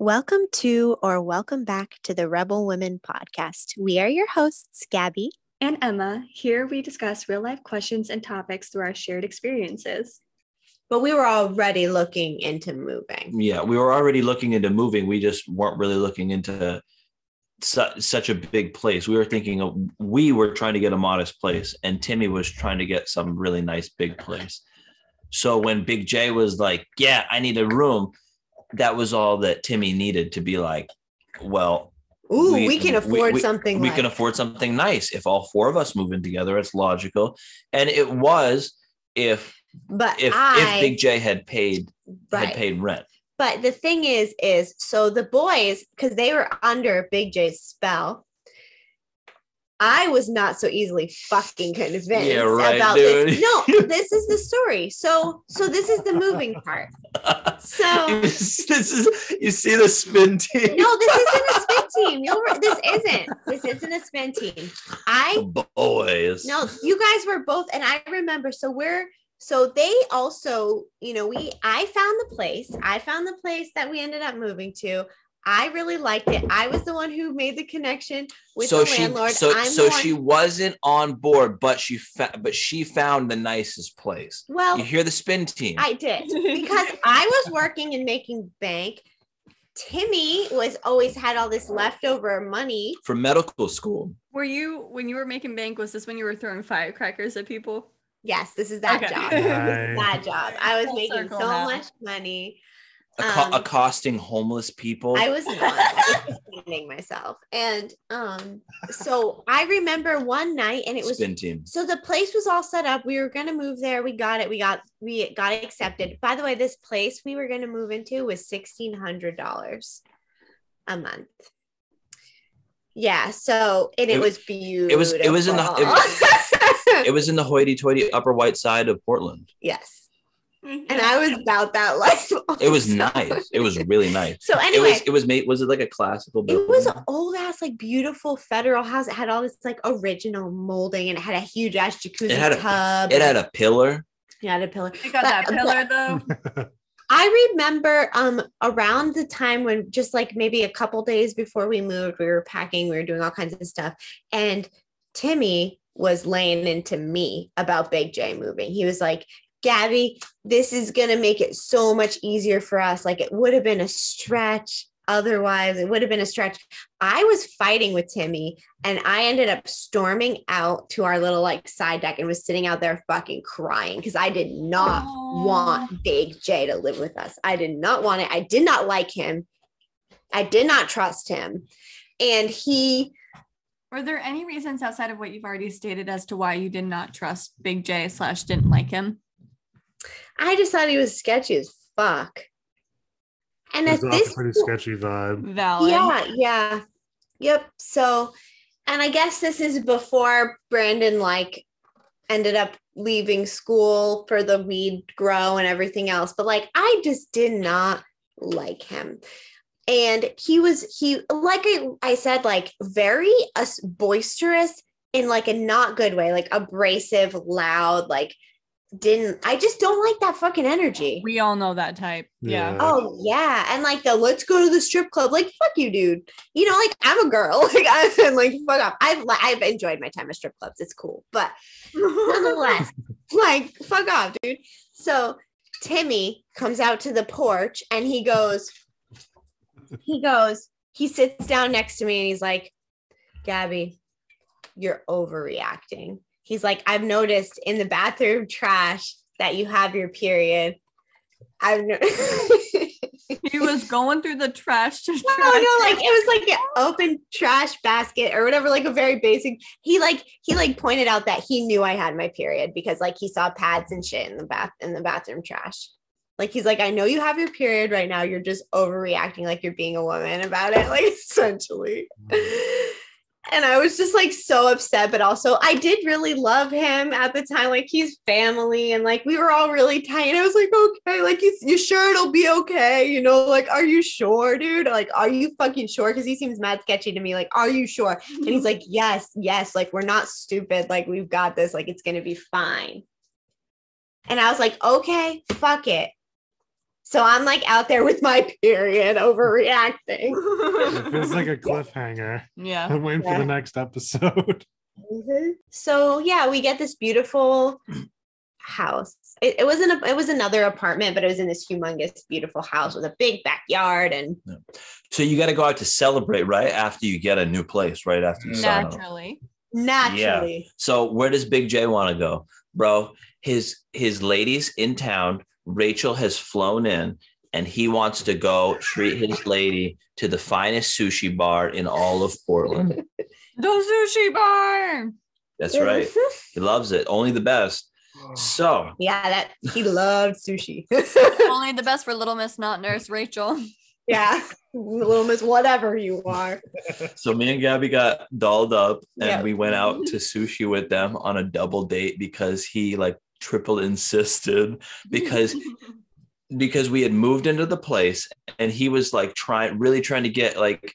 Welcome to or welcome back to the Rebel Women podcast. We are your hosts, Gabby. and Emma. Here we discuss real life questions and topics through our shared experiences. But we were already looking into moving. Yeah, we were already looking into moving. We just weren't really looking into su- such a big place. We were thinking of, we were trying to get a modest place, and Timmy was trying to get some really nice big place. So when Big J was like, "Yeah, I need a room," that was all that Timmy needed to be like, "Well, Ooh, we, can afford we- something. we like- can afford something nice if all four of us move in together. It's logical, and it was if But if I, if Big J had paid right. had paid rent. But the thing is, is so the boys, because they were under Big J's spell, I was not so easily fucking convinced Yeah, right, about dude. this. No, this is the story. So, so this is the moving part. So this is you see the spin team. no, this isn't a spin team. You'll, this isn't. This isn't a spin team. I boys. no, you guys were both, and I remember. So we're so they also, you know, we I found the place. I found the place that we ended up moving to. I really liked it. I was the one who made the connection with so the she landlord. so I'm so the one, she wasn't on board, but she fa- but she found the nicest place. well, You hear the spin team. I did because I was working and making bank. Timmy was always had all this leftover money. from medical school. Were you, when you were making bank, was this when you were throwing firecrackers at people? Yes, this is that Okay. job. This is that job. I was Full making so now. much money. Acco- Um, accosting homeless people. I was not defending myself. And um, so I remember one night and it was spin team. so the place was all set up. We were gonna move there. We got it. We got we got accepted. By the way, this place we were gonna move into was sixteen hundred dollars a month. Yeah, so and it, It- was beautiful. it was- it was in the- it It was in the hoity-toity Upper White Side of Portland. yes, and I was about that life. It was nice. It was really nice. So It anyway, was it was made. Was it like a classical? It was an old ass, like beautiful federal house. It had all this like original molding and it had a huge ass jacuzzi It had a- tub. It had a pillar. it had a pillar. You got that pillar though. I remember um around the time when just like maybe a couple days before we moved, we were packing, we were doing all kinds of stuff. And Timmy was laying into me about Big J moving. He was like, Gabby, this is gonna make it so much easier for us. Like it would have been a stretch. Otherwise, it would have been a stretch. I was fighting with Timmy and I ended up storming out to our little like side deck and was sitting out there fucking crying because I did not want Big J to live with us. I did not want it. I did not like him. I did not trust him. And he, Were there any reasons outside of what you've already stated as to why you did not trust Big J slash didn't like him? I just thought he was sketchy as fuck. And at It's off this pretty sketchy vibe. Valid. Yeah, yeah. Yep. So, and I guess this is before Brandon like ended up leaving school for the weed grow and everything else. But like I just did not like him. And he was he like I, I said, like very us boisterous in like a not good way, like abrasive, loud, like didn't I just don't like that fucking energy. We all know that type. Yeah. Yeah. Oh yeah, and like the let's go to the strip club. Like fuck you, dude. You know, like I'm a girl. Like I'm like fuck off. I've I've enjoyed my time at strip clubs. It's cool, but nonetheless, like fuck off, dude. So Timmy comes out to the porch and he goes, he goes, he sits down next to me and he's like, Gabby, you're overreacting. He's like, I've noticed in the bathroom trash that you have your period. I've no- he was going through the trash to no, try no, like it was like an open trash basket or whatever, like a very basic. He like he like pointed out that he knew I had my period because like he saw pads and shit in the bath in the bathroom trash. Like he's like, I know you have your period right now. You're just overreacting like you're being a woman about it, like essentially. Mm. And I was just like so upset, but also I did really love him at the time. Like he's family, and like we were all really tight. And I was like, okay, like you, you sure it'll be okay? You know, like, are you sure, dude? Like, are you fucking sure? Because he seems mad sketchy to me. Like, are you sure? And he's mm-hmm. like, yes, yes. Like we're not stupid. Like we've got this. Like it's gonna be fine. And I was like, okay, fuck it. So I'm like out there with my period overreacting. It feels like a cliffhanger. yeah. I'm waiting for the next episode. Mhm. So yeah, we get this beautiful house. It, it wasn't a, it was another apartment, but it was in this humongous, beautiful house with a big backyard and So you got to go out to celebrate right after you get a new place, right after you sign. Naturally. naturally. So where does Big J want to go, bro? His his ladies in town. Rachel has flown in, and he wants to go treat his lady to the finest sushi bar in all of Portland. The sushi bar. That's right. He loves it. Only the best. So yeah, that he loved sushi. Only the best for Little Miss Not Nurse Rachel. yeah, little miss, whatever you are. so me and Gabby got dolled up, and Yeah. we went out to sushi with them on a double date because he like triple insisted because because we had moved into the place and he was like trying really trying to get like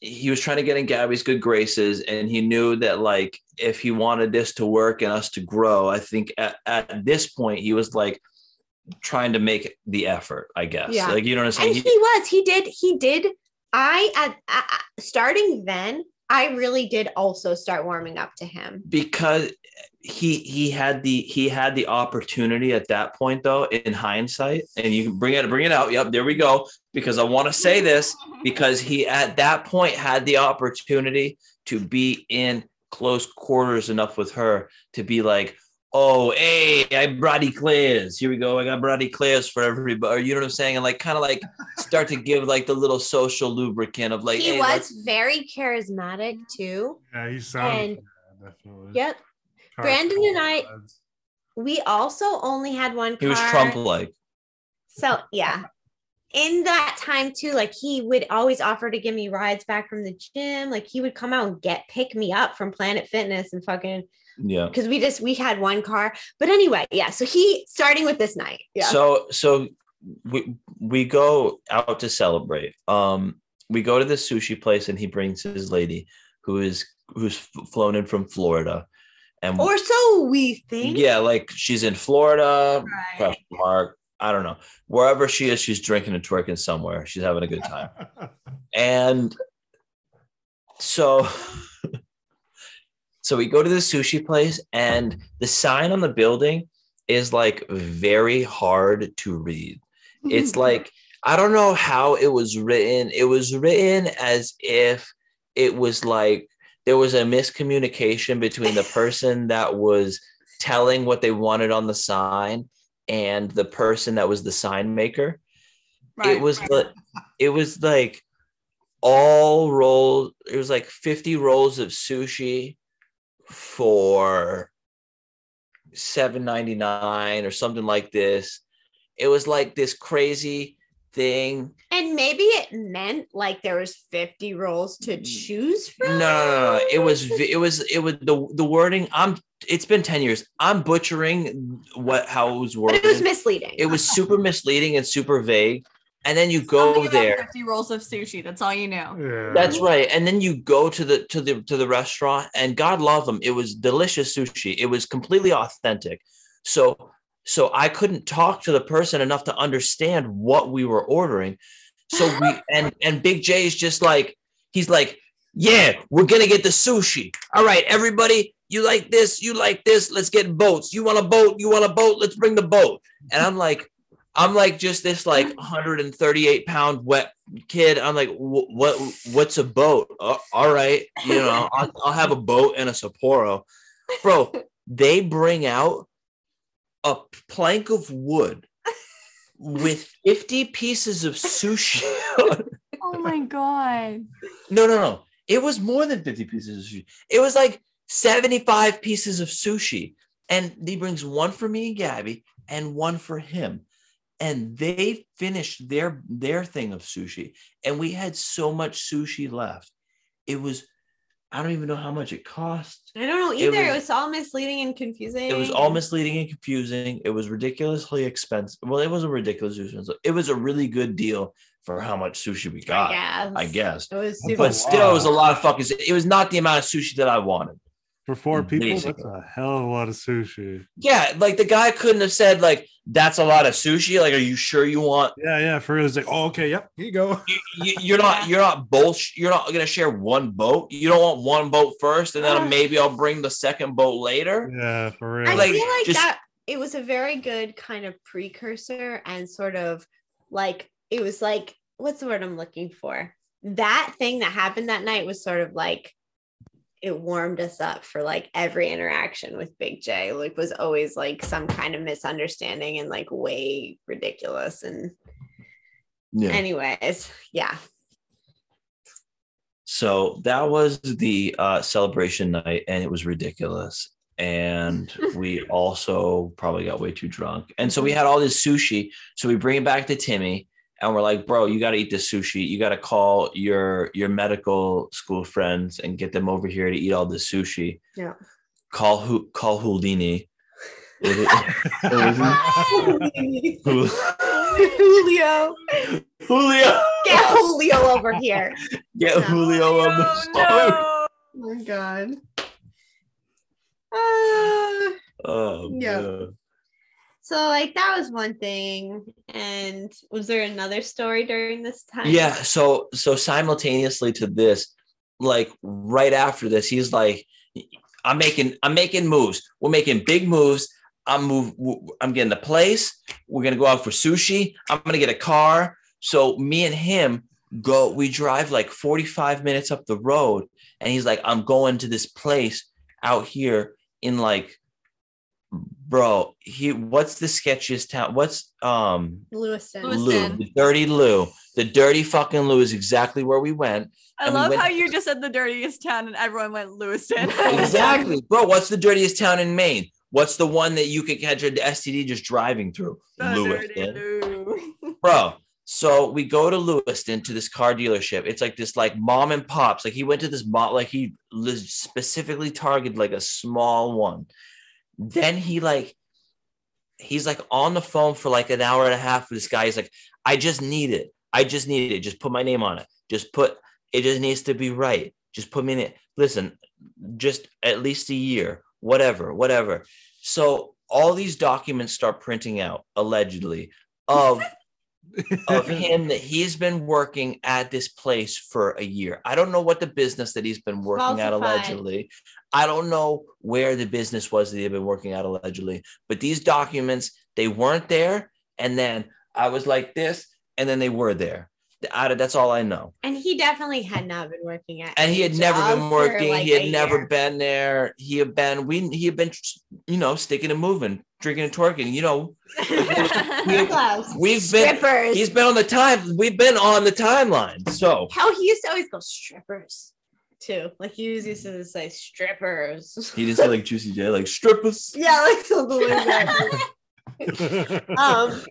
he was trying to get in Gabby's good graces and he knew that like if he wanted this to work and us to grow I think at, at this point he was like trying to make the effort I guess Yeah. like you know what I'm And saying he He- was. He did. He did. I at, at starting then. I really did also start warming up to him. because he he had the he had the opportunity at that point though in hindsight and you can bring it bring it out yep there we go because I want to say this because he at that point had the opportunity to be in close quarters enough with her to be like oh hey i brought eclairs here we go i got brought eclairs for everybody or you know what i'm saying and like kind of like start to give like the little social lubricant of like he hey, was let's- very charismatic too. Yeah, he sounded And- definitely. Yep. Car- Brandon and I- heads. We also only had one. he was trump like So yeah. In that time too, like he would always offer to give me rides back from the gym. Like he would come out and get pick me up from Planet Fitness and fucking yeah because we just we had one car. But anyway, yeah. So he starting with this night. Yeah. So so we we go out to celebrate. Um, we go to the sushi place, and he brings his lady, who is who's flown in from Florida, and or so we think. yeah, like she's in Florida. Right. question Mark. I don't know. Wherever she is, she's drinking and twerking somewhere. She's having a good time. And so so we go to the sushi place and the sign on the building is like very hard to read. It's like I don't know how it was written. It was written as if it was like there was a miscommunication between the person that was telling what they wanted on the sign and the person that was the sign maker Right. it was like it was like all rolls it was like 50 rolls of sushi for 7.99 or something like this it was like this crazy thing And maybe it meant like there was 50 rolls to mm. choose no from. no no, no. it was it was it was the the wording i'm it's been 10 years i'm butchering what how it was worded But worded it was misleading. it was super misleading and super vague and then you Something go about there 50 rolls of sushi. That's all you know. yeah. That's right. And then you go to the to the to the restaurant and God love them. It was delicious sushi. It was completely authentic. So so I couldn't talk to the person enough to understand what we were ordering. So we and and Big J is just like he's like, "Yeah, we're going to get the sushi. All right, everybody, you like this, you like this, let's get boats. You want a boat? You want a boat? Let's bring the boat." And I'm like I'm like just this like 138 pound wet kid. I'm like, what? What's a boat? Uh, all right, you know, I'll, I'll have a boat and a Sapporo, bro. They bring out a plank of wood with 50 pieces of sushi. Oh my god. no, no, no. It was more than 50 pieces of sushi. It was like 75 pieces of sushi. And he brings one for me and Gabby and one for him. And they finished their their thing of sushi. And we had so much sushi left. It was, I don't even know how much it cost. I don't know either. It was- was, all misleading and confusing. It was all misleading and confusing. It was ridiculously expensive. Well, it wasn't ridiculous. It was a really good deal for how much sushi we got. I guess. I guess. It was super. But a still, it was a lot. lot of fucking. It was not the amount of sushi that I wanted. For For four mm, people, Basically. that's a hell of a lot of sushi. Yeah, like the guy couldn't have said like that's a lot of sushi. Like, are you sure you want? Yeah, yeah. For real, it's like, oh, okay, yep, here you go. You, you, you're not. You're not both. You're not gonna share one boat. You don't want one boat first, and then maybe I'll bring the second boat later. Yeah, for real. I Like, feel like just- that it was a very good kind of precursor and sort of like it was like what's the word I'm looking for? That thing that happened that night was sort of like it warmed us up for like every interaction with Big J. Like was always like some kind of misunderstanding and like way ridiculous. And Yeah. anyways, yeah. So that was the uh, celebration night, and it was ridiculous. And we also probably got way too drunk. And so we had all this sushi. So we bring it back to Timmy, and we're like, "Bro, you got to eat this sushi. You got to call your your medical school friends and get them over here to eat all this sushi." Yeah. Call who? Call Houdini. Was Julio. Julio. Get Julio over here. Get No. Julio on the Oh, phone. no. Oh my god. Uh, Oh, Yeah. man. So like that was one thing. And was there another story during this time? Yeah. So so simultaneously to this, like right after this, he's like, I'm making I'm making moves. We're making big moves. I'm move. I'm getting a place. We're gonna go out for sushi. I'm gonna get a car. So me and him go. We drive like 45 minutes up the road, and he's like, I'm going to this place out here in like, bro. He what's the sketchiest town? What's um Lewiston. Lewis- Lou, the dirty Lou. The dirty fucking Lou is exactly where we went. I And we love went- how you just said the dirtiest town and everyone went Lewiston. Exactly. Bro, what's the dirtiest town in Maine? What's the one that you could catch an STD just driving through? The Lewiston. Bro. So we go to Lewiston to this car dealership. It's like this like mom and pops. Like he went to this mom, like he specifically targeted like a small one. Then he like he's like on the phone for like an hour and a half with this guy. He's like, I just need it. I just need it. Just put my name on it. Just put it just needs to be right. Just put me in it. Listen, just at least a year, whatever, whatever. So all these documents start printing out allegedly of of him that he's been working at this place for a year. I don't know what the business that he's been working at allegedly. I don't know where the business was that he'd been working at allegedly. But these documents, they weren't there. And then I was like this, and then they were there. I- That's all I know. And he definitely had not been working at And he had never been working. like, he had never year. been there. He had been we he had been you know sticking and moving, drinking and twerking. You know, we, we've, been strippers. he's been on the time. We've been on the timeline. So How he used to always go strippers too. Like he was used to say strippers. he didn't say like Juicy J, like strippers. yeah, like something like that. um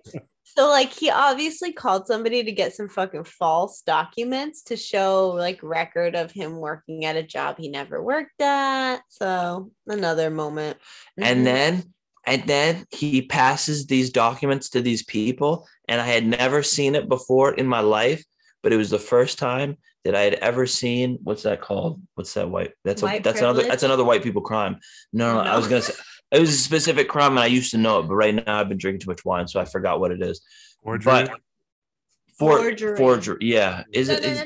so like he obviously called somebody to get some fucking false documents to show like record of him working at a job he never worked at so another moment. And then and then he passes these documents to these people, and I had never seen it before in my life, but it was the first time that I had ever seen what's that called? What's that white? That's a, White that's another that's another white people crime. No, no, I was gonna say it was a specific crime, and I used to know it, but right now I've been drinking too much wine, so I forgot what it is. Forgery. But for Forgery. forgery, yeah, is it? Is,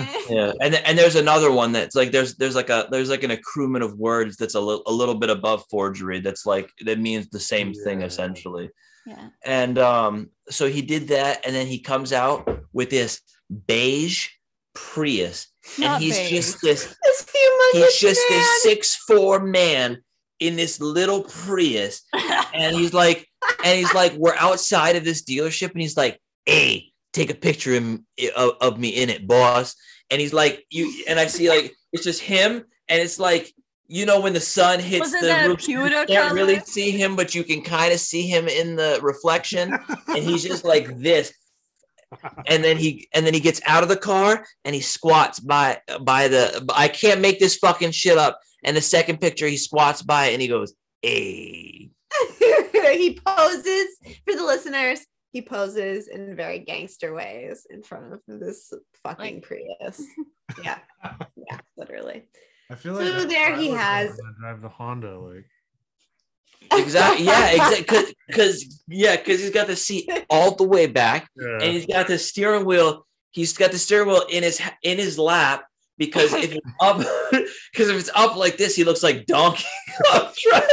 yeah and th- and there's another one that's like there's there's like a there's like an accruement of words that's a little a little bit above forgery that's like that means the same thing essentially yeah. and um so he did that and then he comes out with this beige prius Not and he's beige. just this this humongous he's just man. this six four man in this little prius and he's like and he's like we're outside of this dealership and he's like hey take a picture of, of, of me in it boss. And he's like you and i see like it's just him. And it's like you know when the sun hits Wasn't the roof you pewter can't really see him but you can kind of see him in the reflection. And he's just like this. And then he and then he gets out of the car and he squats by by the i can't make this fucking shit up. And the second picture he squats by it and he goes hey. He poses for the listeners he poses in very gangster ways in front of this fucking Prius. Yeah, yeah, literally. I feel like that's there he has- drive the Honda. Like, Exactly. Yeah. Exactly. Because yeah, because he's got the seat all the way back, and he's got the steering wheel. He's got the steering wheel in his in his lap because if it's up, because if it's up like this, he looks like Donkey Kong driving.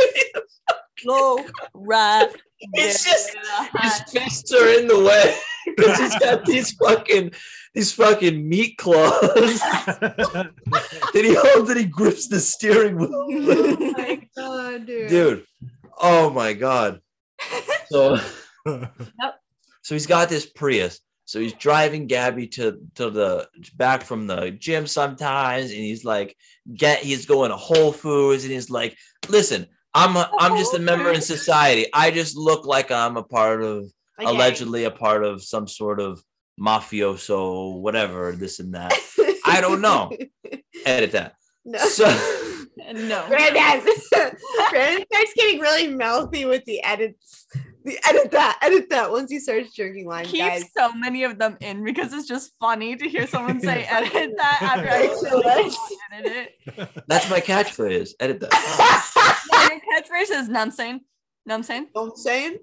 Go right. It's just his fists are in the way because he's got these fucking these fucking meat claws that he holds and he grips the steering wheel. Oh my god, dude. Dude, oh my god. So so he's got this Prius. So he's driving Gabby to to the back from the gym sometimes, and he's like, get he's going to Whole Foods, and he's like, listen, I'm a, I'm just a oh, member in society. I just look like I'm a part of Okay. allegedly a part of some sort of mafioso, whatever, this and that. I don't know. Edit that. no. So no. Brandon. Brandon starts getting really mouthy with the edits. The edit that, edit that. Once he starts drinking wine, Keep guys. so many of them in because it's just funny to hear someone say edit that after I Ridiculous. edit it. that's my catchphrase. Edit that. Yeah, your catchphrase is numbsaying. Numbsaying. know what I'm saying?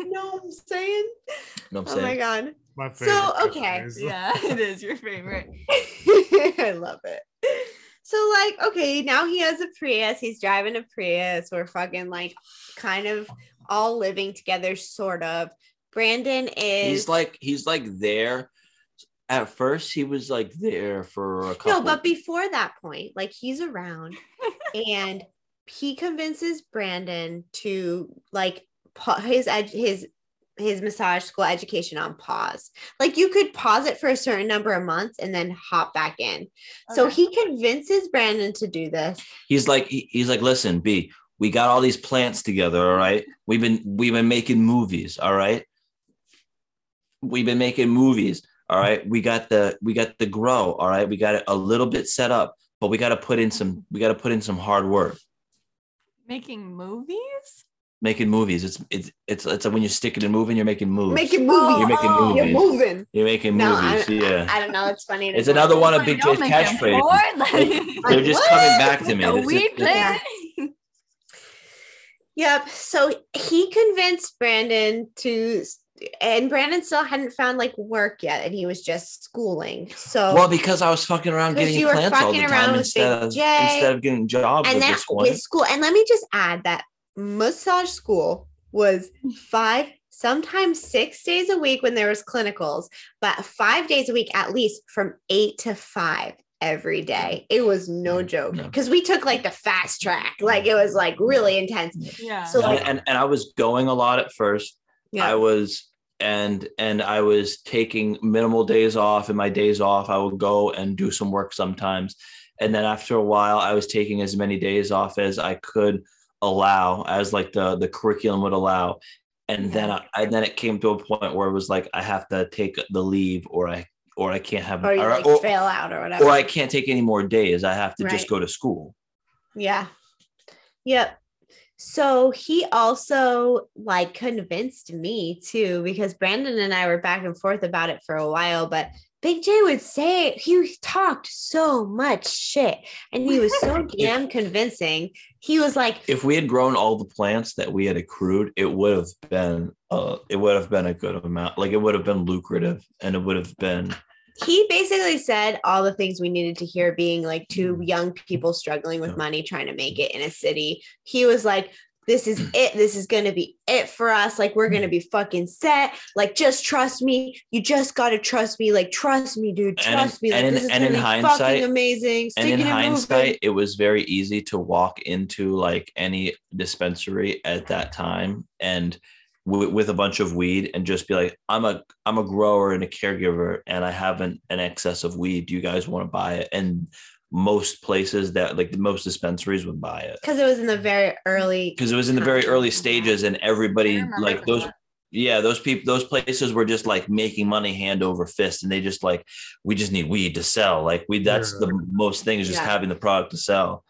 know what I'm saying? No, I'm Oh my god. my favorite So, okay. catchphrase. Yeah, it is your favorite. I love it. So, like, okay, now he has a Prius. He's driving a Prius. We're fucking like kind of all living together, sort of. Brandon is He's like he's like there. At first, he was like there for a couple. no, but before that point, like he's around and he convinces Brandon to like pa- his ed- his his massage school education on pause. Like you could pause it for a certain number of months and then hop back in. So he convinces Brandon to do this. he's like he- he's like listen b we got all these plants together all right we've been we've been making movies all right we've been making movies all right we got the we got the grow all right we got it a little bit set up but we got to put in some we got to put in some hard work Making movies? making movies it's it's it's it's when you're sticking and moving you're making moves Making movies. you're making oh, You're movies moving. you're making No, movies I, yeah I, I don't know. It's funny. to It's know. another one of Big don't J's catchphrases. they're just What? coming back to me A It's weed just- plant? Yep. So he convinced Brandon to, and Brandon still hadn't found like work yet, and he was just schooling. So Well, because I was fucking around getting you plants all the time with instead of instead of getting jobs and with one. his school, and let me just add that massage school was five, sometimes six days a week when there was clinicals, but five days a week at least from eight to five every day. It was no joke No. because we took like the fast track, like it was like really intense. Yeah. So, and, like- and and I was going a lot at first. Yeah. I was and and I was taking minimal days off. And my days off, I would go and do some work sometimes. And then after a while, I was taking as many days off as I could allow, as like the the curriculum would allow. And then I, I then it came to a point where it was like I have to take the leave, or I or I can't have or you or, like or, fail out or whatever. or I can't take any more days. I have to Right. just go to school. Yeah. Yep. So he also like convinced me too, because Brandon and I were back and forth about it for a while, but Big J would say he talked so much shit and he was so damn convincing. He was like, if we had grown all the plants that we had accrued, it would have been uh it would have been a good amount. Like it would have been lucrative and it would have been he basically said all the things we needed to hear being like two young people struggling with money trying to make it in a city he was like this is it. This is gonna be it for us. Like we're gonna be fucking set. Like just trust me. You just gotta trust me. Like trust me dude. And trust me. Like and in- and in hindsight- fucking amazing. and in and moving. hindsight, it was very easy to walk into like any dispensary at that time and w- with a bunch of weed and just be like, I'm a I'm a grower and a caregiver and I have an, an excess of weed. Do you guys want to buy it? And most places that like the most dispensaries would buy it. because it was in the very early because it was in the very early stages and everybody like those that. yeah those people those places were just like making money hand over fist and they just like we just need weed to sell like we that's Yeah. the most thing is just Yeah. having the product to sell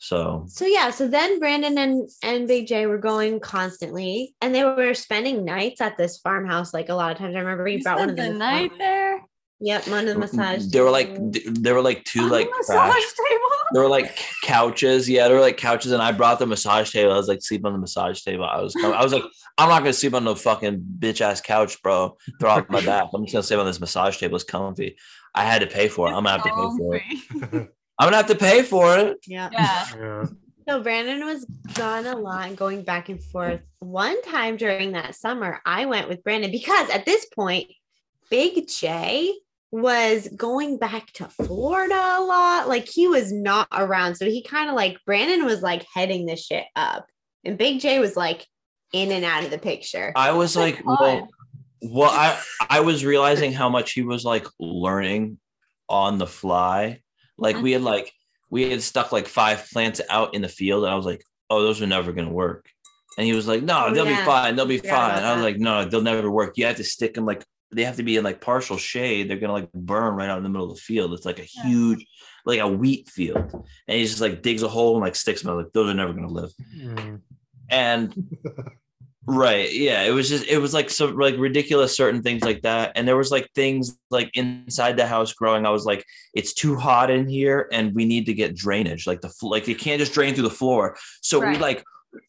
So So yeah, so then Brandon and and Big J were going constantly, and they were spending nights at this farmhouse. Like a lot of times, I remember you You brought one of the them. night there. Yep, one of the massage. there were like there were like two on like the trash massage table. there were like couches. Yeah, there were like couches, and I brought the massage table. I was like sleep on the massage table. I was I was like, I'm not gonna sleep on no fucking bitch ass couch, bro. Throw out my back. I'm just gonna sleep on this massage table. It's comfy. I had to pay for it. I'm gonna have to pay for it. I'm gonna have to pay for it. yeah. Yeah. Yeah. So Brandon was gone a lot, going back and forth. One time during that summer, I went with Brandon because at this point, Big J was going back to Florida a lot. Like he was not around. So he kind of like Brandon was like heading the shit up. And Big J was like in and out of the picture. I was like, Fun. well, well, I I was realizing how much he was like learning on the fly. Like we had uh-huh. like we had stuck like five plants out in the field, and I was like, oh, those are never gonna work. And he was like, no, Oh, they'll yeah. be fine, they'll be Forgot fine. about I was like, no, they'll never work. You have to stick them like they have to be in like partial shade. They're gonna like burn right out in the middle of the field. It's like a Yeah. huge, like a wheat field. And he just like digs a hole and like sticks them. Like, those are never gonna live. Mm. And right yeah it was just it was like so like ridiculous certain things like that and there was like things like inside the house growing i was like it's too hot in here and we need to get drainage like the like it can't just drain through the floor so we like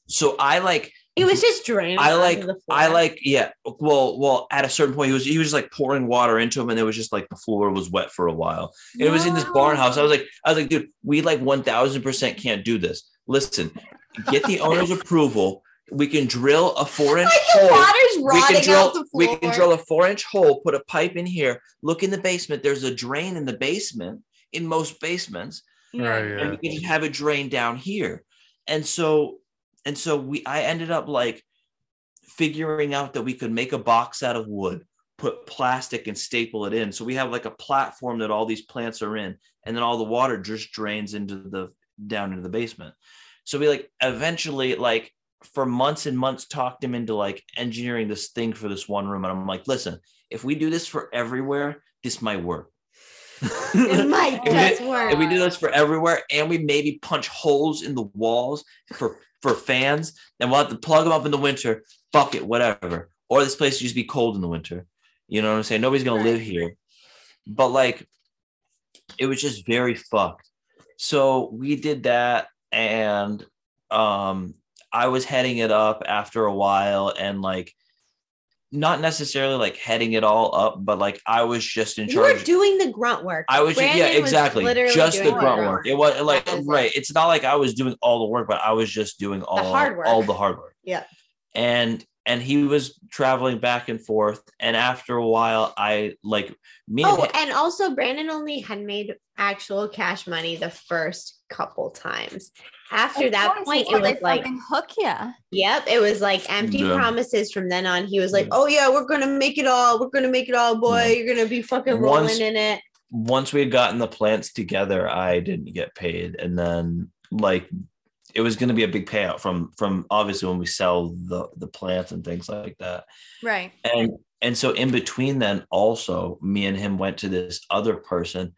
so i like It was just draining. I like the I like yeah. Well, well, at a certain point, he was he was like pouring water into him, and it was just like the floor was wet for a while. It was in this barn house. I was like, I was like, dude, we like one thousand percent can't do this. Listen, get the owner's approval. We can drill a four inch like hole. We can drill. out the floor. We can drill a four inch hole. Put a pipe in here. Look in the basement. There's a drain in the basement. In most basements, Right, and we can have it drain down here. And so, and so we, I ended up like figuring out that we could make a box out of wood, put plastic and staple it in. So we have like a platform that all these plants are in, and then all the water just drains into the down into the basement. So we like eventually like for months and months talked him into like engineering this thing for this one room. And I'm like, listen, if we do this for everywhere, this might work. It might we just did- work. we do this for everywhere and we maybe punch holes in the walls for for fans and we'll have to plug them up in the winter. Fuck it whatever. Or this place will just be cold in the winter. You know what i'm saying? Nobody's gonna live here. But like it was just very fucked. So we did that and um i was heading it up after a while and like not necessarily like heading it all up but like i was just in charge. you were doing the grunt work. I was just, yeah, was exactly. literally Just the grunt work. It was like was right. It's not like I was doing all the work, but I was just doing all the hard work. all the hard work. Yeah. And and he was traveling back and forth. And after a while, I like me and Oh, him- and also Brandon only had made actual cash money the first couple times. After Of that course, point, it was like, hook ya. yep, it was like empty Yeah. promises from then on. He was like, oh yeah, we're gonna make it all. We're gonna make it all, boy. Yeah. You're gonna be fucking Once- rolling in it. once we had gotten the plants together, I didn't get paid. And then like it was gonna be a big payout from from obviously when we sell the the plants and things like that. Right. and and so in between then also me and him went to this other person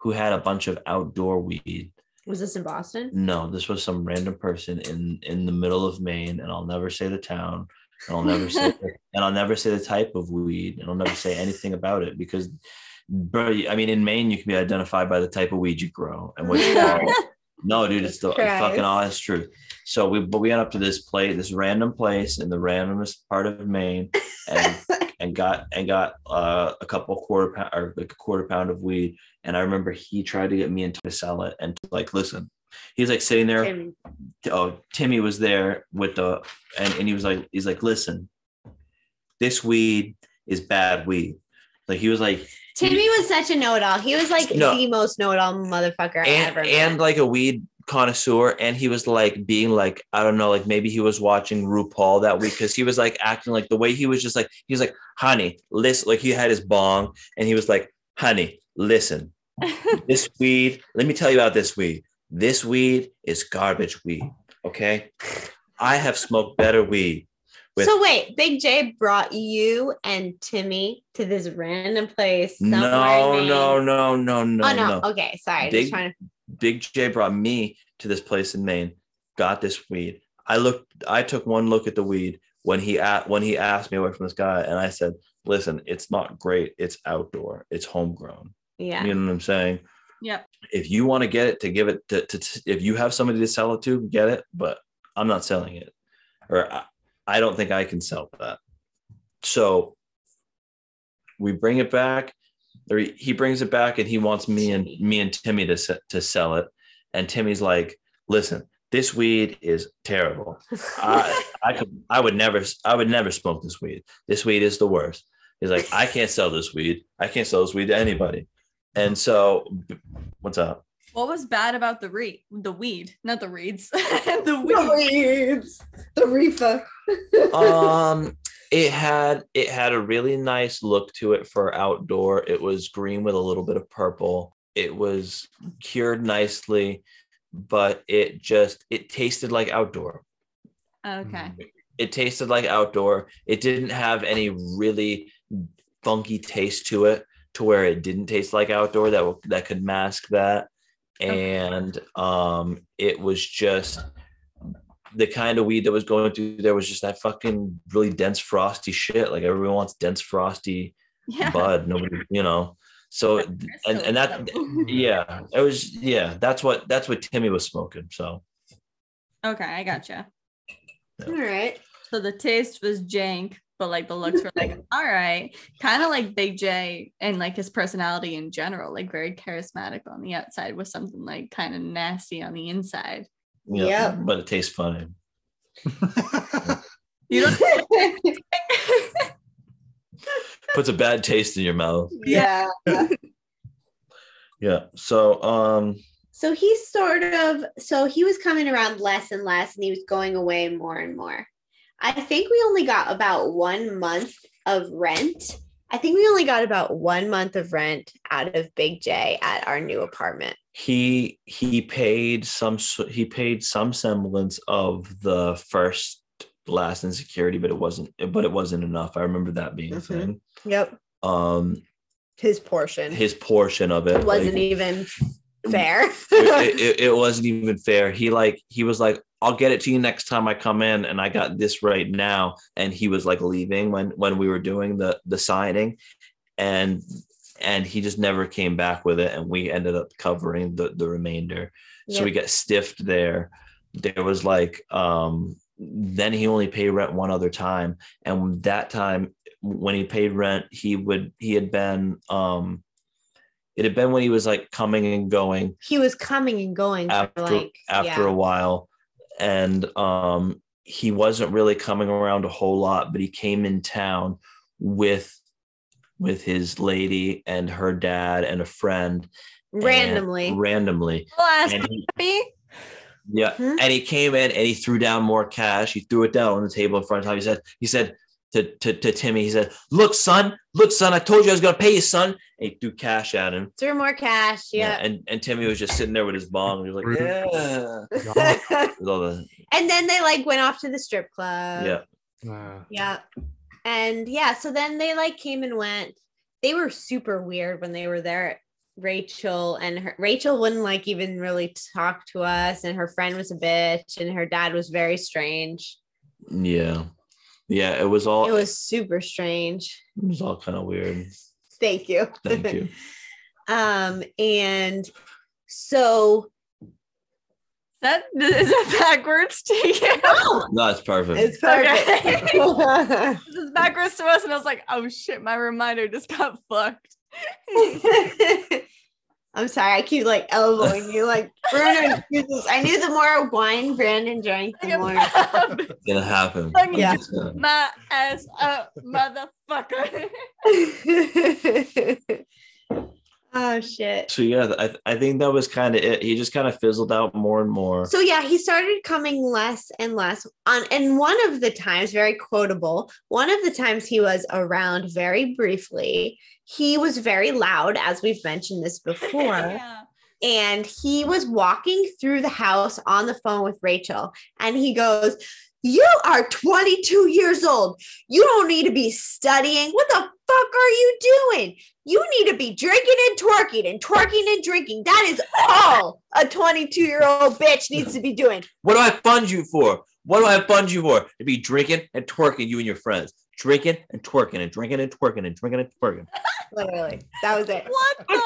who had a bunch of outdoor weed Was this in Boston? no this was some random person in in the middle of maine and i'll never say the town and i'll never say and i'll never say the type of weed and i'll never say anything about it because bro i mean in maine you can be identified by the type of weed you grow and what you call it. No, dude, it's the Christ. fucking honest truth. So we, but we went up to this place, this random place in the randomest part of Maine, and and got and got uh, a couple quarter pound or like a quarter pound of weed. And I remember he tried to get me into to sell it, and like, listen, he's like sitting there. Tim. Oh, Timmy was there with the, and and he was like, he's like, listen, this weed is bad weed. Like he was like, Timmy was such a know-it-all. He was like No. the most know-it-all motherfucker I and and like a weed connoisseur and he was like being like i don't know like maybe he was watching rupaul that week because he was like acting like the way he was just like he was like honey listen like he had his bong and he was like honey listen this weed let me tell you about this weed this weed is garbage weed okay i have smoked better weed with- so wait, Big J brought you and Timmy to this random place. no no no no no oh no. no Okay, sorry. Big- Just trying to. Big J brought me to this place in Maine, got this weed. I looked, I took one look at the weed when he at when he asked me away from this guy, and I said, "Listen, it's not great. It's outdoor. It's homegrown. Yeah. You know what I'm saying? Yep. If you want to get it, to give it to, to, to- if you have somebody to sell it to, get it. But I'm not selling it, or I, I don't think I can sell that. So we bring it back, or he- brings it back, and he wants me and me and Timmy to to sell it. And Timmy's like, "Listen, this weed is terrible. I I could I would never I would never smoke this weed. This weed is the worst." He's like, "I can't sell this weed. I can't sell this weed to anybody." And so, what's up? What was bad about the re the weed, not the reeds, the weed. The weed? weeds. The reefer. um it had it had a really nice look to it for outdoor it was green with a little bit of purple it was cured nicely but it just it tasted like outdoor Okay. it tasted like outdoor it didn't have any really funky taste to it to where it didn't taste like outdoor that that could mask that Okay. And um it was just the kind of weed that was going through there was just that fucking really dense frosty shit. Like everyone wants dense frosty Yeah. bud. Nobody you know? So and and that yeah it was yeah that's what that's what timmy was smoking so. Okay, I gotcha. All right. So the taste was jank, but like the looks were like, all right, kind of like Big J and like his personality in general, like very charismatic on the outside with something like kind of nasty on the inside. yeah Yep. but it tastes funny You don't puts a bad taste in your mouth yeah. yeah so um So he sort of, so he was coming around less and less, and he was going away more and more. I think we only got about one month of rent. I think we only got about one month of rent out of Big J at our new apartment. he he paid some he paid some semblance of the first last insecurity but it wasn't but it wasn't enough i remember that being a Mhm. thing Yep. um His portion his portion of it wasn't like, even fair. it, it, it wasn't even fair he like he was like i'll get it to you next time i come in and i got this right now. And he was like leaving when when we were doing the the signing and and he just never came back with it and we ended up covering the the remainder. So Yep. we got stiffed there. There was like um then he only paid rent one other time and that time when he paid rent he would he had been um it had been when he was like coming and going. He was coming and going for after like after yeah. a while and um he wasn't really coming around a whole lot but he came in town with with his lady and her dad and a friend and randomly. randomly last and he, yeah Hmm? and he came in and he threw down more cash he threw it down on the table in front of him he said he said to, to, to Timmy, he said, Look, son, look, son, I told you I was gonna pay you, son. And he threw cash at him. Threw more cash. Yeah. And and Timmy was just sitting there with his bong and he was like, Yeah. Yeah. With all the and then they like went off to the strip club. yeah. Uh, Yeah. And yeah, so then they like came and went. They were super weird when they were there. Rachel and her Rachel wouldn't like even really talk to us, and her friend was a bitch, and her dad was very strange. Yeah. Yeah. It was all It was super strange. it was all kind of weird. Thank you. Thank you. um, and so That is it backwards to you. No, it's perfect. it's perfect. This is backwards to us, and I was like, oh shit, my reminder just got fucked. I'm sorry, I keep like elbowing you, like Brandon. Jesus, I knew the more wine Brandon drank, the more. It's gonna happen. Fucking Yeah. My ass up, motherfucker. oh shit. So yeah, I, I think that was kind of it. He just kind of fizzled out more and more. So yeah, he started coming less and less on and one of the times very quotable, one of the times he was around very briefly, he was very loud as we've mentioned this before. yeah. and he was walking through the house on the phone with Rachel and he goes You are 22 years old. You don't need to be studying. What the fuck are you doing? You need to be drinking and twerking and twerking and drinking. That is all a 22 year old bitch needs to be doing. What do I fund you for? What do I fund you for? To be drinking and twerking, you and your friends. Drinking and twerking and drinking and twerking and drinking and twerking. Literally, that was it. What the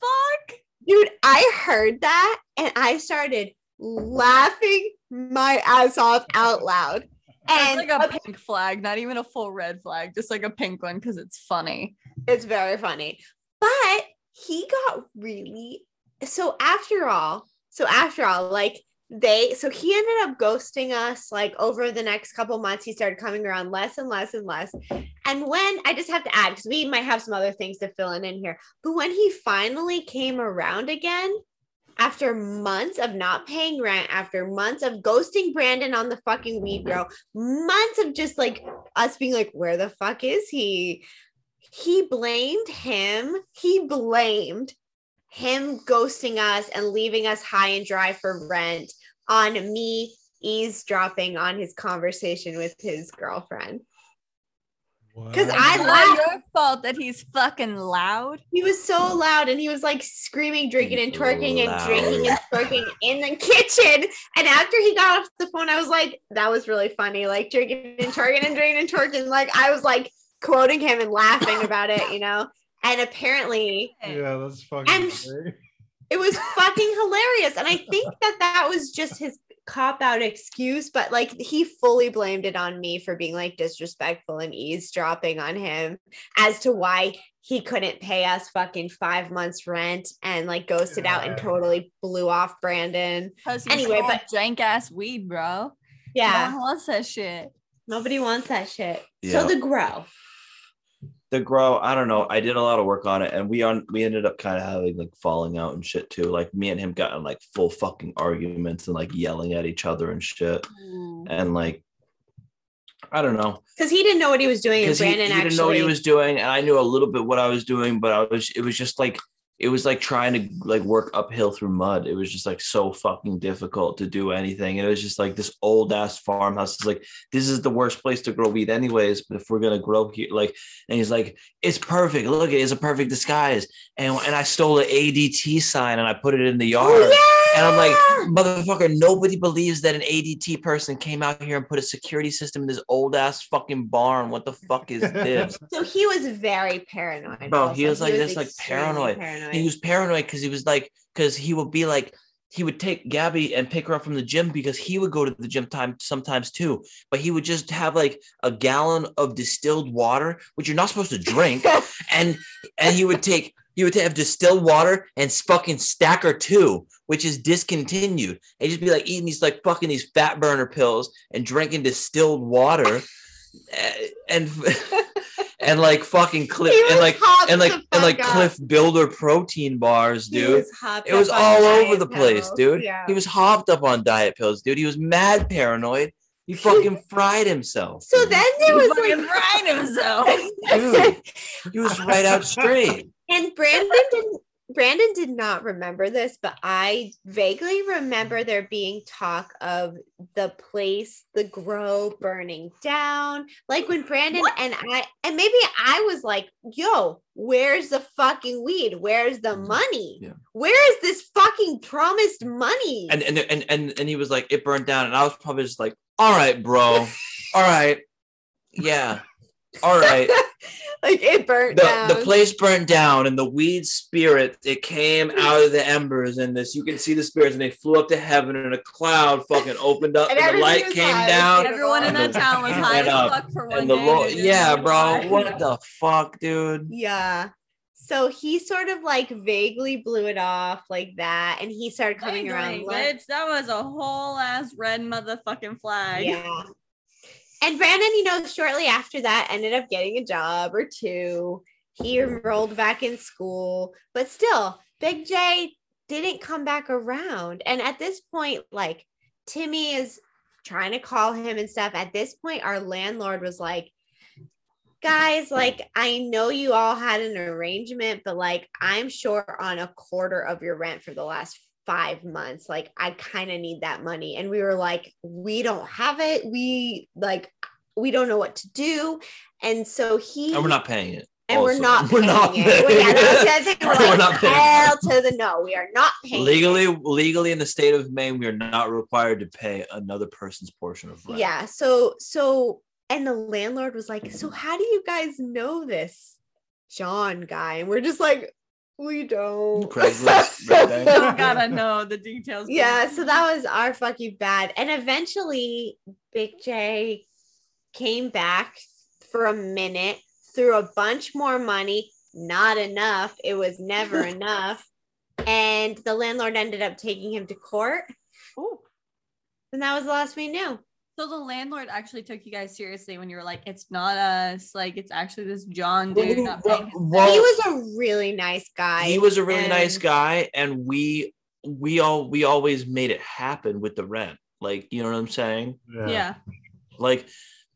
fuck? Dude, I heard that and I started laughing my ass off out loud. It's And like a pink flag, not even a full red flag, just like a pink one because it's funny. it's very funny. But he got really so after all, so after all, like they so he ended up ghosting us like over the next couple months. He started coming around less and less and less. And when I just have to add, because we might have some other things to fill in in here, but when he finally came around again, after months of not paying rent, after months of ghosting Brandon on the fucking weed grow, months of just like us being like, where the fuck is he? He blamed him. He blamed him ghosting us and leaving us high and dry for rent on me eavesdropping on his conversation with his girlfriend. Because I It's laugh- not your fault that he's fucking loud. He was so loud and he was like screaming, drinking, and twerking and drinking and twerking in the kitchen. And after he got off the phone, I was like, that was really funny. Like drinking and twerking and drinking and twerking. Like I was like quoting him and laughing about it, you know? And apparently yeah, that's fucking And- great. It was fucking hilarious. And I think that that was just his cop out excuse, but like he fully blamed it on me for being like disrespectful and eavesdropping on him as to why he couldn't pay us fucking five months rent and like ghosted out and totally blew off Brandon. Because Anyway, anyway, but- but jank ass weed, bro. Yeah, No one wants that shit. nobody wants that shit. Yeah. So the grow. The grow, I don't know. I did a lot of work on it, and we on we ended up kind of having like falling out and shit too. Like me and him got in like full fucking arguments and like yelling at each other and shit. Mm. And like, I don't know. Because he didn't know what he was doing, and because he, Brandon he actually didn't know what he was doing and i knew a little bit what i was doing but i was it was just like it was like trying to like work uphill through mud. It was just like so fucking difficult to do anything and it was just like this old ass farmhouse. It's like this is the worst place to grow weed anyways but if we're gonna grow here like and he's like it's perfect. Look it's a perfect disguise. And and i stole an adt sign and i put it in the yard. Oh, yeah! And I'm like, ah! motherfucker, nobody believes that an ADT person came out here and put a security system in this old ass fucking barn. What the fuck is this? so he was very paranoid. Bro, he was like this, like, paranoid. paranoid. he was paranoid because he was like, because he would be like, he would take Gabby and pick her up from the gym because he would go to the gym time sometimes too. But he would just have like a gallon of distilled water, which you're not supposed to drink, and and he would take he would have distilled water and fucking stacker two, which is discontinued. And just be like eating these like fucking these fat burner pills and drinking distilled water, eh, and and like fucking Clif and like and like and like up. Clif Builder protein bars, dude. was It was all over the place, dude. Yeah. He was hopped up on diet pills, dude. He was mad paranoid. He fucking fried himself. so then there was fucking like fried himself. Dude, he was right out straight. And Brandon didn't Brandon did not remember this, but I vaguely remember there being talk of the place, the grow burning down. Like when Brandon and I, and maybe I was like, yo, where's the fucking weed? Where's the mm-hmm. money? Yeah. Where is this fucking promised money? And and and and and he was like, it burned down, and I was probably just like, all right, bro, all right, yeah, all right. like it burnt The down. the place burnt down, and the weed spirit it came out of the embers, and this you can see the spirits, and they flew up to heaven, and a cloud fucking opened up, And and, the light came high. down. Everyone in that town was high went as fuck for one And the day. Lord, yeah, bro, what the fuck, dude? Yeah. So he sort of like vaguely blew it off like that, and he started coming Dang, around. dang, like- bitch, that was a whole ass red motherfucking flag. Yeah. And Brandon, you know, shortly after that ended up getting a job or two. He enrolled back in school, but still, Big J didn't come back around. And at this point, like Timmy is trying to call him and stuff. At this point, our landlord was like, guys, like, I know you all had an arrangement, but like, I'm short on a quarter of your rent for the last five months. Like, I kind of need that money. And we were like, we don't have it. We like, we don't know what to do. And so he And we're not paying it. and we're not We're paying not it. paying Well, yeah, that was it. the. We're We're like, not paying hell to the no. We are not paying it. legally legally in the state of maine we are not required to pay another person's portion of rent Yeah. So so and the landlord was like, "So how do you guys know this John guy?" And we're just like, "We don't." Craigslist, right there. Don't gotta know the details. yeah, so that was our fucking bad. And eventually Big J came back for a minute, threw a bunch more money, not enough. It was never enough. And the landlord ended up taking him to court. Ooh. And that was the last we knew. So the landlord actually took you guys seriously when you were like, "It's not us. Like, it's actually this John dude." Not paying Well, he was a really nice guy. he was a really nice guy and we we all we always made it happen with the rent like you know what i'm saying yeah. like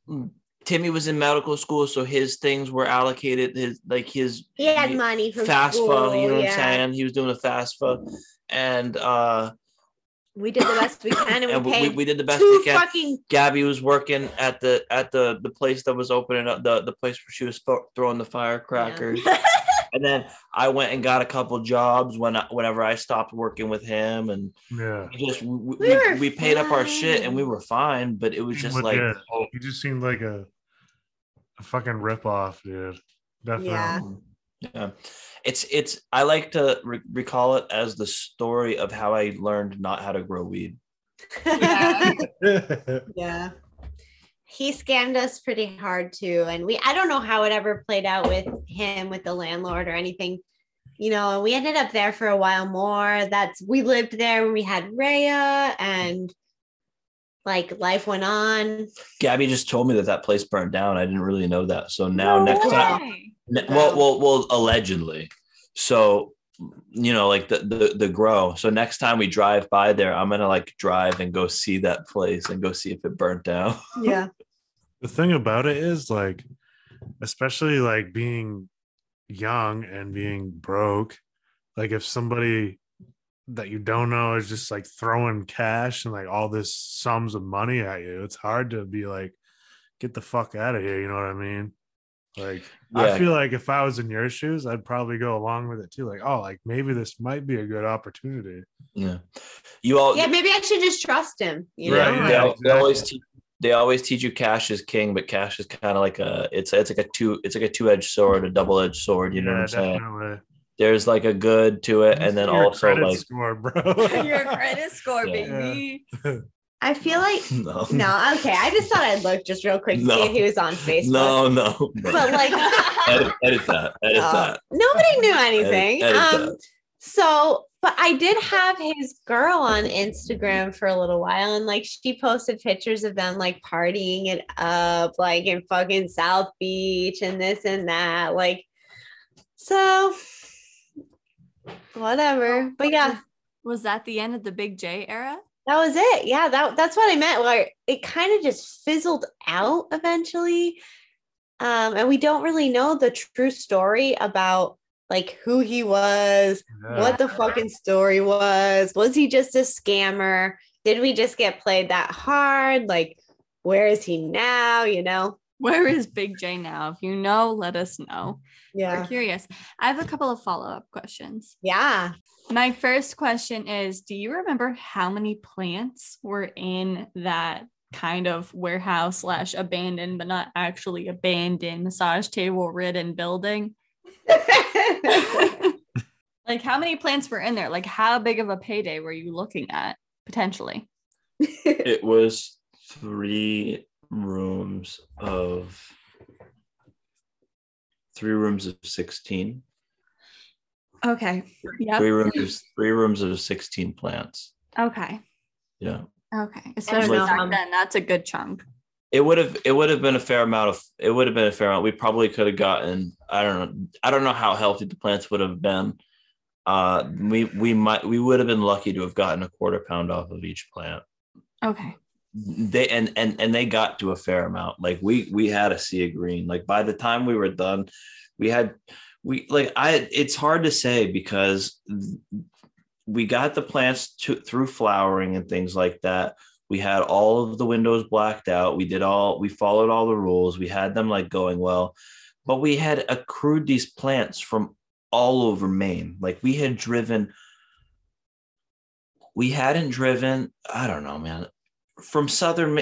mm, timmy was in medical school so his things were allocated his like his He had money from fast school, you know what i'm saying he was doing a FAFSA and uh We did the best we can, and, and we we, paid we, we did the best we can fucking gabby was working at the at the the place that was opening up the the place where she was thro- throwing the firecrackers and then i went and got a couple jobs when I, whenever i stopped working with him and Yeah. we just we, We we, we paid up our shit and we were fine but it was just like Legit. he just seemed like a, a fucking ripoff, dude. Definitely. Yeah. yeah it's it's i like to re- recall it as the story of how i learned not how to grow weed Yeah. yeah. He scammed us pretty hard too. And we I don't know how it ever played out with him with the landlord or anything. You know, we ended up there for a while more. That's we lived there when we had raya and like life went on. gabby just told me that that place burned down i didn't really know that so now next time way. Ne- Well, well, well, allegedly. So, you know, like the, the the grow. So next time we drive by there, I'm gonna like drive and go see that place and go see if it burnt down. Yeah. the thing about it is like especially like being young and being broke like if somebody that you don't know is just like throwing cash and like all this sums of money at you it's hard to be like get the fuck out of here you know what i mean like i feel like if i was in your shoes i'd probably go along with it too like oh like maybe this might be a good opportunity Yeah, you all. Yeah, maybe I should just trust him. You yeah, know? Right, they, yeah, they always teach. They always teach you cash is king, but cash is kind of like a it's it's like a two it's like a two edged sword, a double edged sword. You know what I'm saying? Definitely. There's like a good to it, and then Your also credit like score, bro. Your credit score, Yeah. baby. I feel like no, no, okay. I just thought I'd look just real quick to No. see if he was on Facebook. no, no, no. But like edit, edit that, edit No, that. nobody knew anything. edit um, that. so, but I did have his girl on Instagram for a little while, and like she posted pictures of them like partying it up, like in fucking South Beach and this and that. Like, so whatever. But yeah, Was that the end of the Big J era? that was it. Yeah, that that's what I meant. Like it kind of just fizzled out eventually. Um, and we don't really know the true story about like who he was, Yeah. what the fucking story was. Was he just a scammer? Did we just get played that hard? Like, where is he now? You know? Where is Big J now? If you know, let us know. Yeah. We're Yeah. curious. I have a couple of follow up questions. Yeah. My first question is Do you remember how many plants were in that kind of warehouse slash abandoned, but not actually abandoned, massage table ridden building? like, how many plants were in there? Like, how big of a payday were you looking at potentially? It was three rooms of three rooms of 16 Okay. yeah three rooms of three rooms of 16 plants Okay. yeah Okay. Especially know. back then, that's a good chunk. it would have it would have been a fair amount of it would have been a fair amount we probably could have gotten i don't know i don't know how healthy the plants would have been uh we we might we would have been lucky to have gotten a quarter pound off of each plant Okay. They and and and they got to a fair amount like we we had a sea of green like by the time we were done we had we like i it's hard to say because we got the plants to, through flowering and things like that. We had all of the windows blacked out. We did all we followed all the rules. We had them like going well, but we had accrued these plants from all over Maine. Like we had driven we hadn't driven, I don't know, man, from southern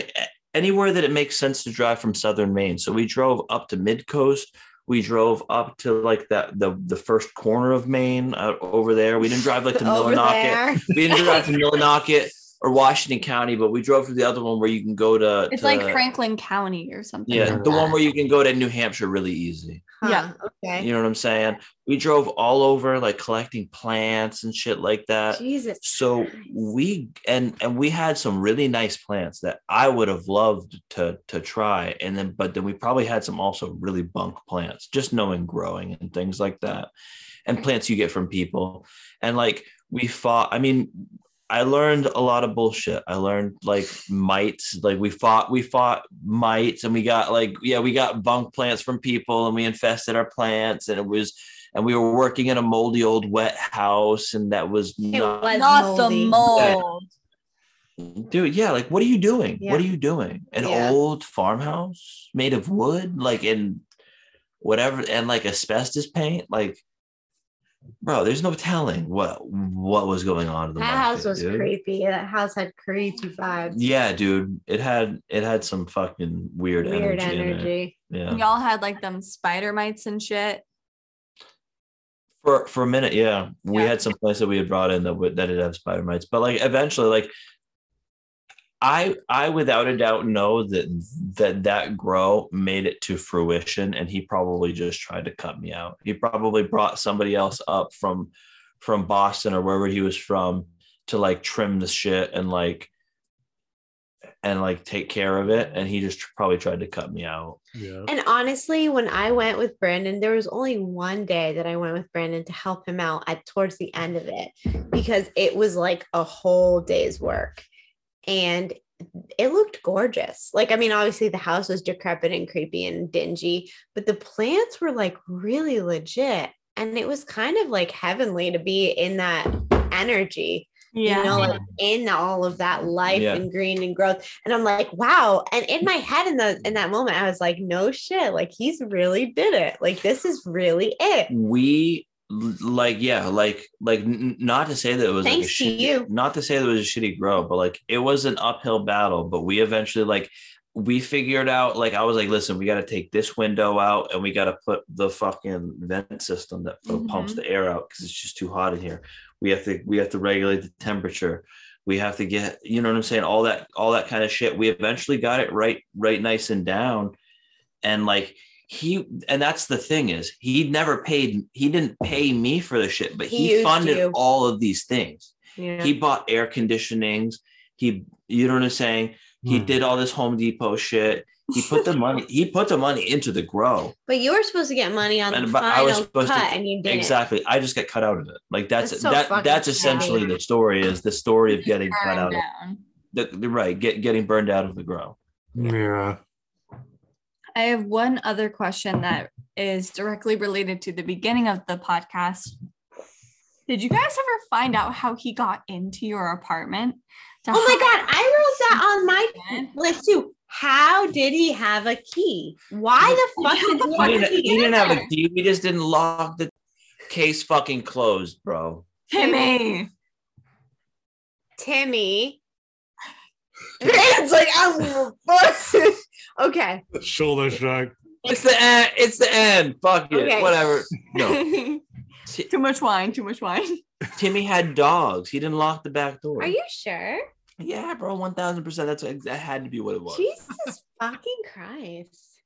anywhere that it makes sense to drive from southern Maine. So we drove up to mid coast. We drove up to like that the the first corner of Maine uh, over there. We didn't drive like to Millinocket. We didn't drive to Millinocket or Washington County, but we drove to the other one where you can go to. It's to- like Franklin County or something. Yeah, like the one where you can go to New Hampshire really easy. Huh, Yeah. Okay. You know what I'm saying? We drove all over, like collecting plants and shit like that. Jesus. So Christ. we and and we had some really nice plants that I would have loved to to try, and then but then we probably had some also really bunk plants, just knowing growing and things like that, and plants you get from people, and like we fought. I mean, I learned a lot of bullshit. I learned like mites, like we fought, we fought mites, and we got like yeah, we got bunk plants from people, and we infested our plants, and it was. And we were working in a moldy old wet house, and that was It not was Not the mold. dude yeah like what are you doing Yeah. what are you doing an Yeah. old farmhouse made of wood like in whatever and like asbestos paint like bro there's no telling what what was going on in the That market, house was dude. creepy. That house had creepy vibes. yeah dude it had it had some fucking weird, Weird energy, energy. yeah Y'all had like them spider mites and shit. for for a minute yeah we Yeah. had some place that we had brought in that would that did have spider mites but like eventually like i i without a doubt know that that that grow made it to fruition and he probably just tried to cut me out he probably brought somebody else up from from boston or wherever he was from to like trim the shit and like and like take care of it and he just probably tried to cut me out Yeah. And honestly, when I went with Brandon, there was only one day that I went with Brandon to help him out at towards the end of it because it was like a whole day's work. And it looked gorgeous. Like, I mean, obviously the house was decrepit and creepy and dingy, but the plants were like really legit. And it was kind of like heavenly to be in that energy you know, like in all of that life Yeah. and green and growth. And I'm like, wow. And in my head, in the in that moment, I was like, no shit, like he's really did it. Like this is really it. we l- like yeah like like n- not to say that it was like a Thanks to shitty- you. not to say that it was a shitty grow but like it was an uphill battle but we eventually like we figured out like i was like listen we got to take this window out and we got to put the fucking vent system that f- mm-hmm. pumps the air out because it's just too hot in here. We have to we have to regulate the temperature. We have to get you know what i'm saying? All that all that kind of shit. We eventually got it right right nice and down. And like he and that's the thing is he never paid he didn't pay me for the shit but He he, funded you. all of these things Yeah. he bought air conditionings he you know what i'm saying he Hmm. did all this home depot shit he put the money he put the money into the grow but you were supposed to get money on And- the but I final was supposed to- cut, and you didn't. exactly i just got cut out of it like that's That's so that fucking that's sad. essentially the story is the story of getting cut Burned out of the, the right get getting burned out of the grow Yeah. I have one other question that is directly related to the beginning of the podcast. Did you guys ever find out how he got into your apartment? Oh my god, I wrote that on my it? list too. How did he have a key? Why the fuck did he he didn't, key? he didn't have there. a key we just didn't lock the case fucking closed bro Timmy. Timmy. It's like, oh, okay. Shoulder shrug. it's the end it's the end fuck it Okay. whatever no Ti- too much wine, too much wine. timmy had dogs he didn't lock the back door Are you sure? yeah bro 1000% that's that had to be what it was Jesus fucking Christ.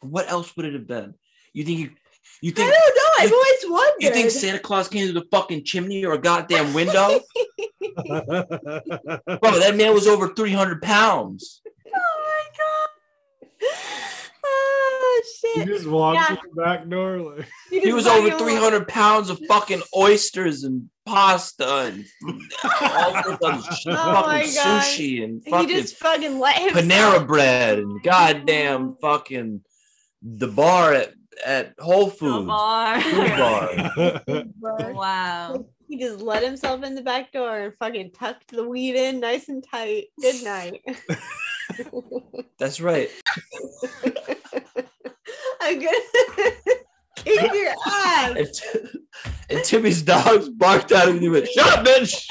what else would it have been you think you you I think don't know. I've always wondered. you think Santa Claus came to the fucking chimney or a goddamn window? Bro, that man was over 300 pounds. oh my god. Oh he just walked Yeah. through the back door. Like, He just was over 300 pounds of fucking oysters and pasta and all sorts of sh- Oh fucking sushi and He fucking just fucking let him. Panera bread and goddamn fucking the bar at, at Whole The Foods. bar. Food bar. wow. He just let himself in the back door and fucking tucked the weed in nice and tight. Good night. That's right. I'm gonna kick your ass. And, T- and Timmy's dogs barked at him and he went, Shut up, bitch.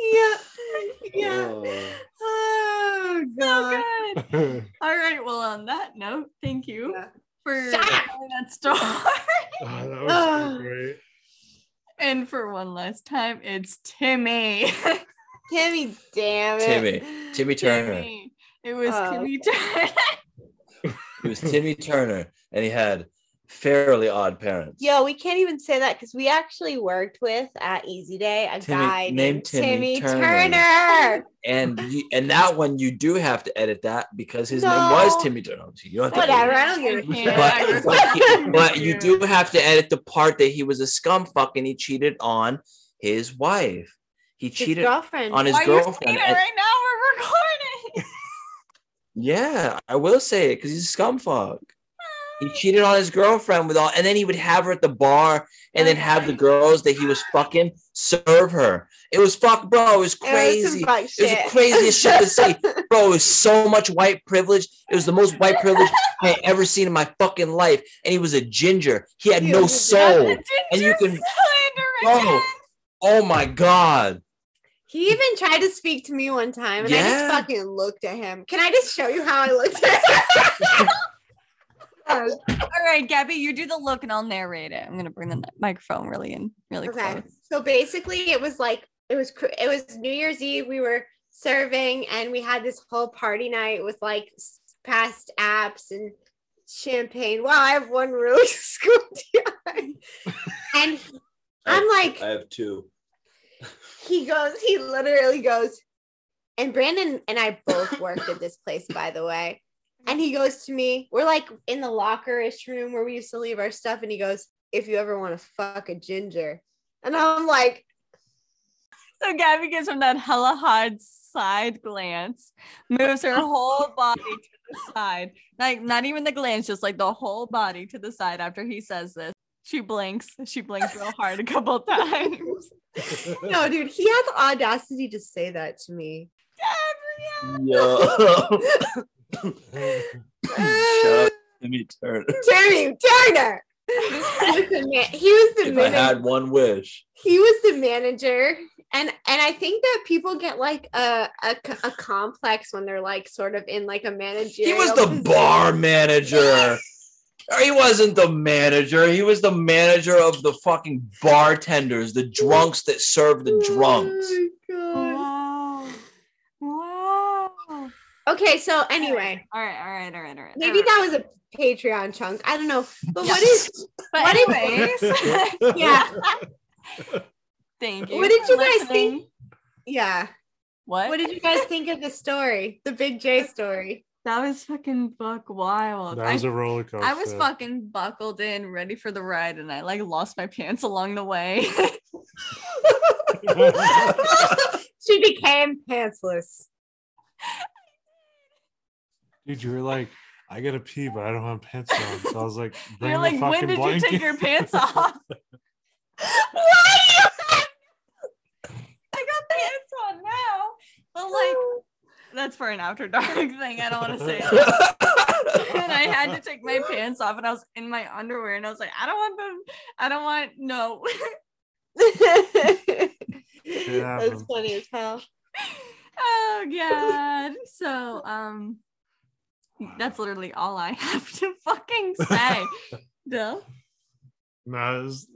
Yeah. Yeah. Oh. Oh So good. All right. Well, on that note, thank you Yeah. for Shut up. telling that story. Oh, that was Oh. so ah. great. and for one last time, it's Timmy. Timmy, damn it. Timmy. Timmy Turner. Timmy. It was Oh, Timmy Turner. It was Timmy Turner, and he had fairly odd parents. Yo, we can't even say that because we actually worked with at Easy Day a Timmy- guy named named Timmy Timmy, Turner. Turner. And you, and that one you do have to edit that because his name was Timmy Turner. You don't have Whatever, edit I don't give a I shit. But, but, he- but you do have to edit the part that he was a scum fuck and he cheated on his wife. He His cheated girlfriend. on his Why are you girlfriend. saying it and- right now? We're recording. yeah, I will say it because he's a scum fuck. He cheated on his girlfriend with all, and then he would have her at the bar, and then have the girls that he was fucking serve her. It was fuck, bro. It was It was crazy. It was the craziest shit to see, bro. It was so much white privilege. It was the most white privilege I had ever seen in my fucking life. And he was a ginger. He had He no soul. And you can- slander Bro, oh my god. He even tried to speak to me one time, and I just fucking looked at him. Can I just show you how I looked at him? All right, Gabby, you do the look and I'll narrate it. I'm gonna bring the microphone really in, really okay. close. So basically, it was like it was it was New Year's Eve. We were serving, and we had this whole party night with like past apps and champagne. Wow, I have one really squinty eye. and I'm like, I have two. He goes, he literally goes, and Brandon and I both worked at this place, by the way. And he goes to me, we're like in the locker-ish room where we used to leave our stuff, and he goes, if you ever want to fuck a ginger. And I'm like, So Gabby gives him that hella hard side glance, moves her whole body to the side. Like not even the glance, just like the whole body to the side after he says this. She blinks. She blinks real hard a couple times. no, dude, he had the audacity to say that to me. Gabrielle. Yo. Shut up, Timmy Turner. Timmy Turner. he was the, man- he was the If I had one wish. he was the manager. And and I think that people get like a, a, a complex when they're like sort of in like a manager. He was the bar manager. Or He wasn't the manager. He was the manager of the fucking bartenders, the drunks that serve the drunks. Oh my Wow. Wow. Okay, so anyway, All right, all right, all right, all right. maybe all right. that was a Patreon chunk. I don't know. But what is But what is- anyways, yeah. thank you. What did for you guys think? Yeah. What? What did you guys think of the story? The Big J story. That was fucking buck wild. That was I, a roller coaster. I was fucking buckled in, ready for the ride, and I like lost my pants along the way. she became pantsless. Dude, you were like, I gotta pee, but I don't have pants on. So I was like, bring You're like, when did blanket. you take your pants off? I got pants on now, but like that's for an after dark thing. I don't want to say that. and I had to take my pants off, and I was in my underwear, and I was like, I don't want them. I don't want no. That's funny as hell. oh god. So um, that's literally all I have to fucking say. Dill. No, was-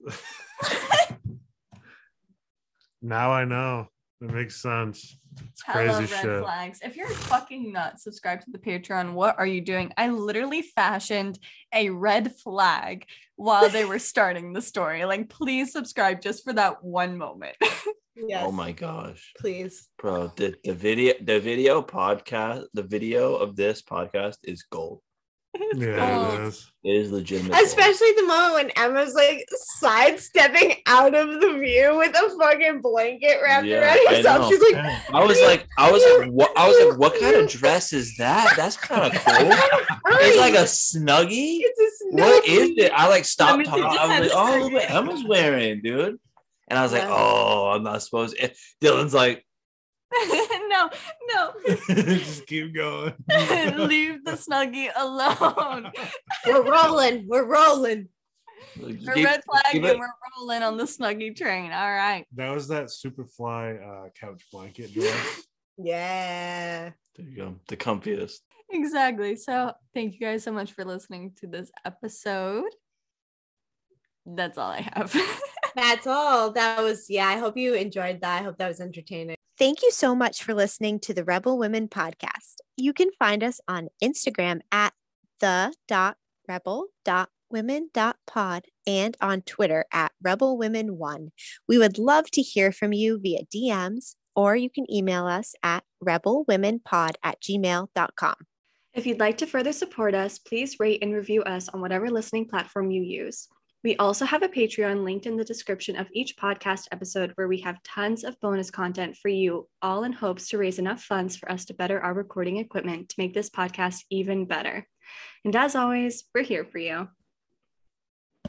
now I know. It makes sense. It's Hella crazy red shit. flags. If you're fucking not subscribed to the Patreon, what are you doing? I literally fashioned a red flag while they were starting the story. Like, please subscribe just for that one moment. Yes. Oh my gosh. Please. Bro, the, the video the video podcast, the video of this podcast is gold. Yeah, oh. it is. It is legitimate. Especially the moment when Emma's like sidestepping out of the view with a fucking blanket wrapped Yeah, around I herself. She's like, I was like, I was like, what? I was like, what kind of dress is that? That's kind of cool. It's like a snuggie. It's a snuggie. is it? I like stopped Emma talking. I was like, oh, look what Emma's wearing, dude. And I was like, Yeah. oh, I'm not supposed. To. Dylan's like, no, no. Just keep going. Leave the snuggie alone. We're rolling. We're rolling. We're keep- red flag and we're rolling on the snuggie train. All right. That was that Superfly uh, couch blanket dress. Yeah. There you go. The comfiest. Exactly. So thank you guys so much for listening to this episode. That's all I have. That's all. That was, yeah, I hope you enjoyed that. I hope that was entertaining. Thank you so much for listening to the Rebel Women podcast. You can find us on Instagram at the rebel women pod and on Twitter at rebel women one. We would love to hear from you via DMs or you can email us at rebelwomenpod at gmail.com. If you'd like to further support us, please rate and review us on whatever listening platform you use. We also have a Patreon linked in the description of each podcast episode where we have tons of bonus content for you, all in hopes to raise enough funds for us to better our recording equipment to make this podcast even better. And as always, we're here for you.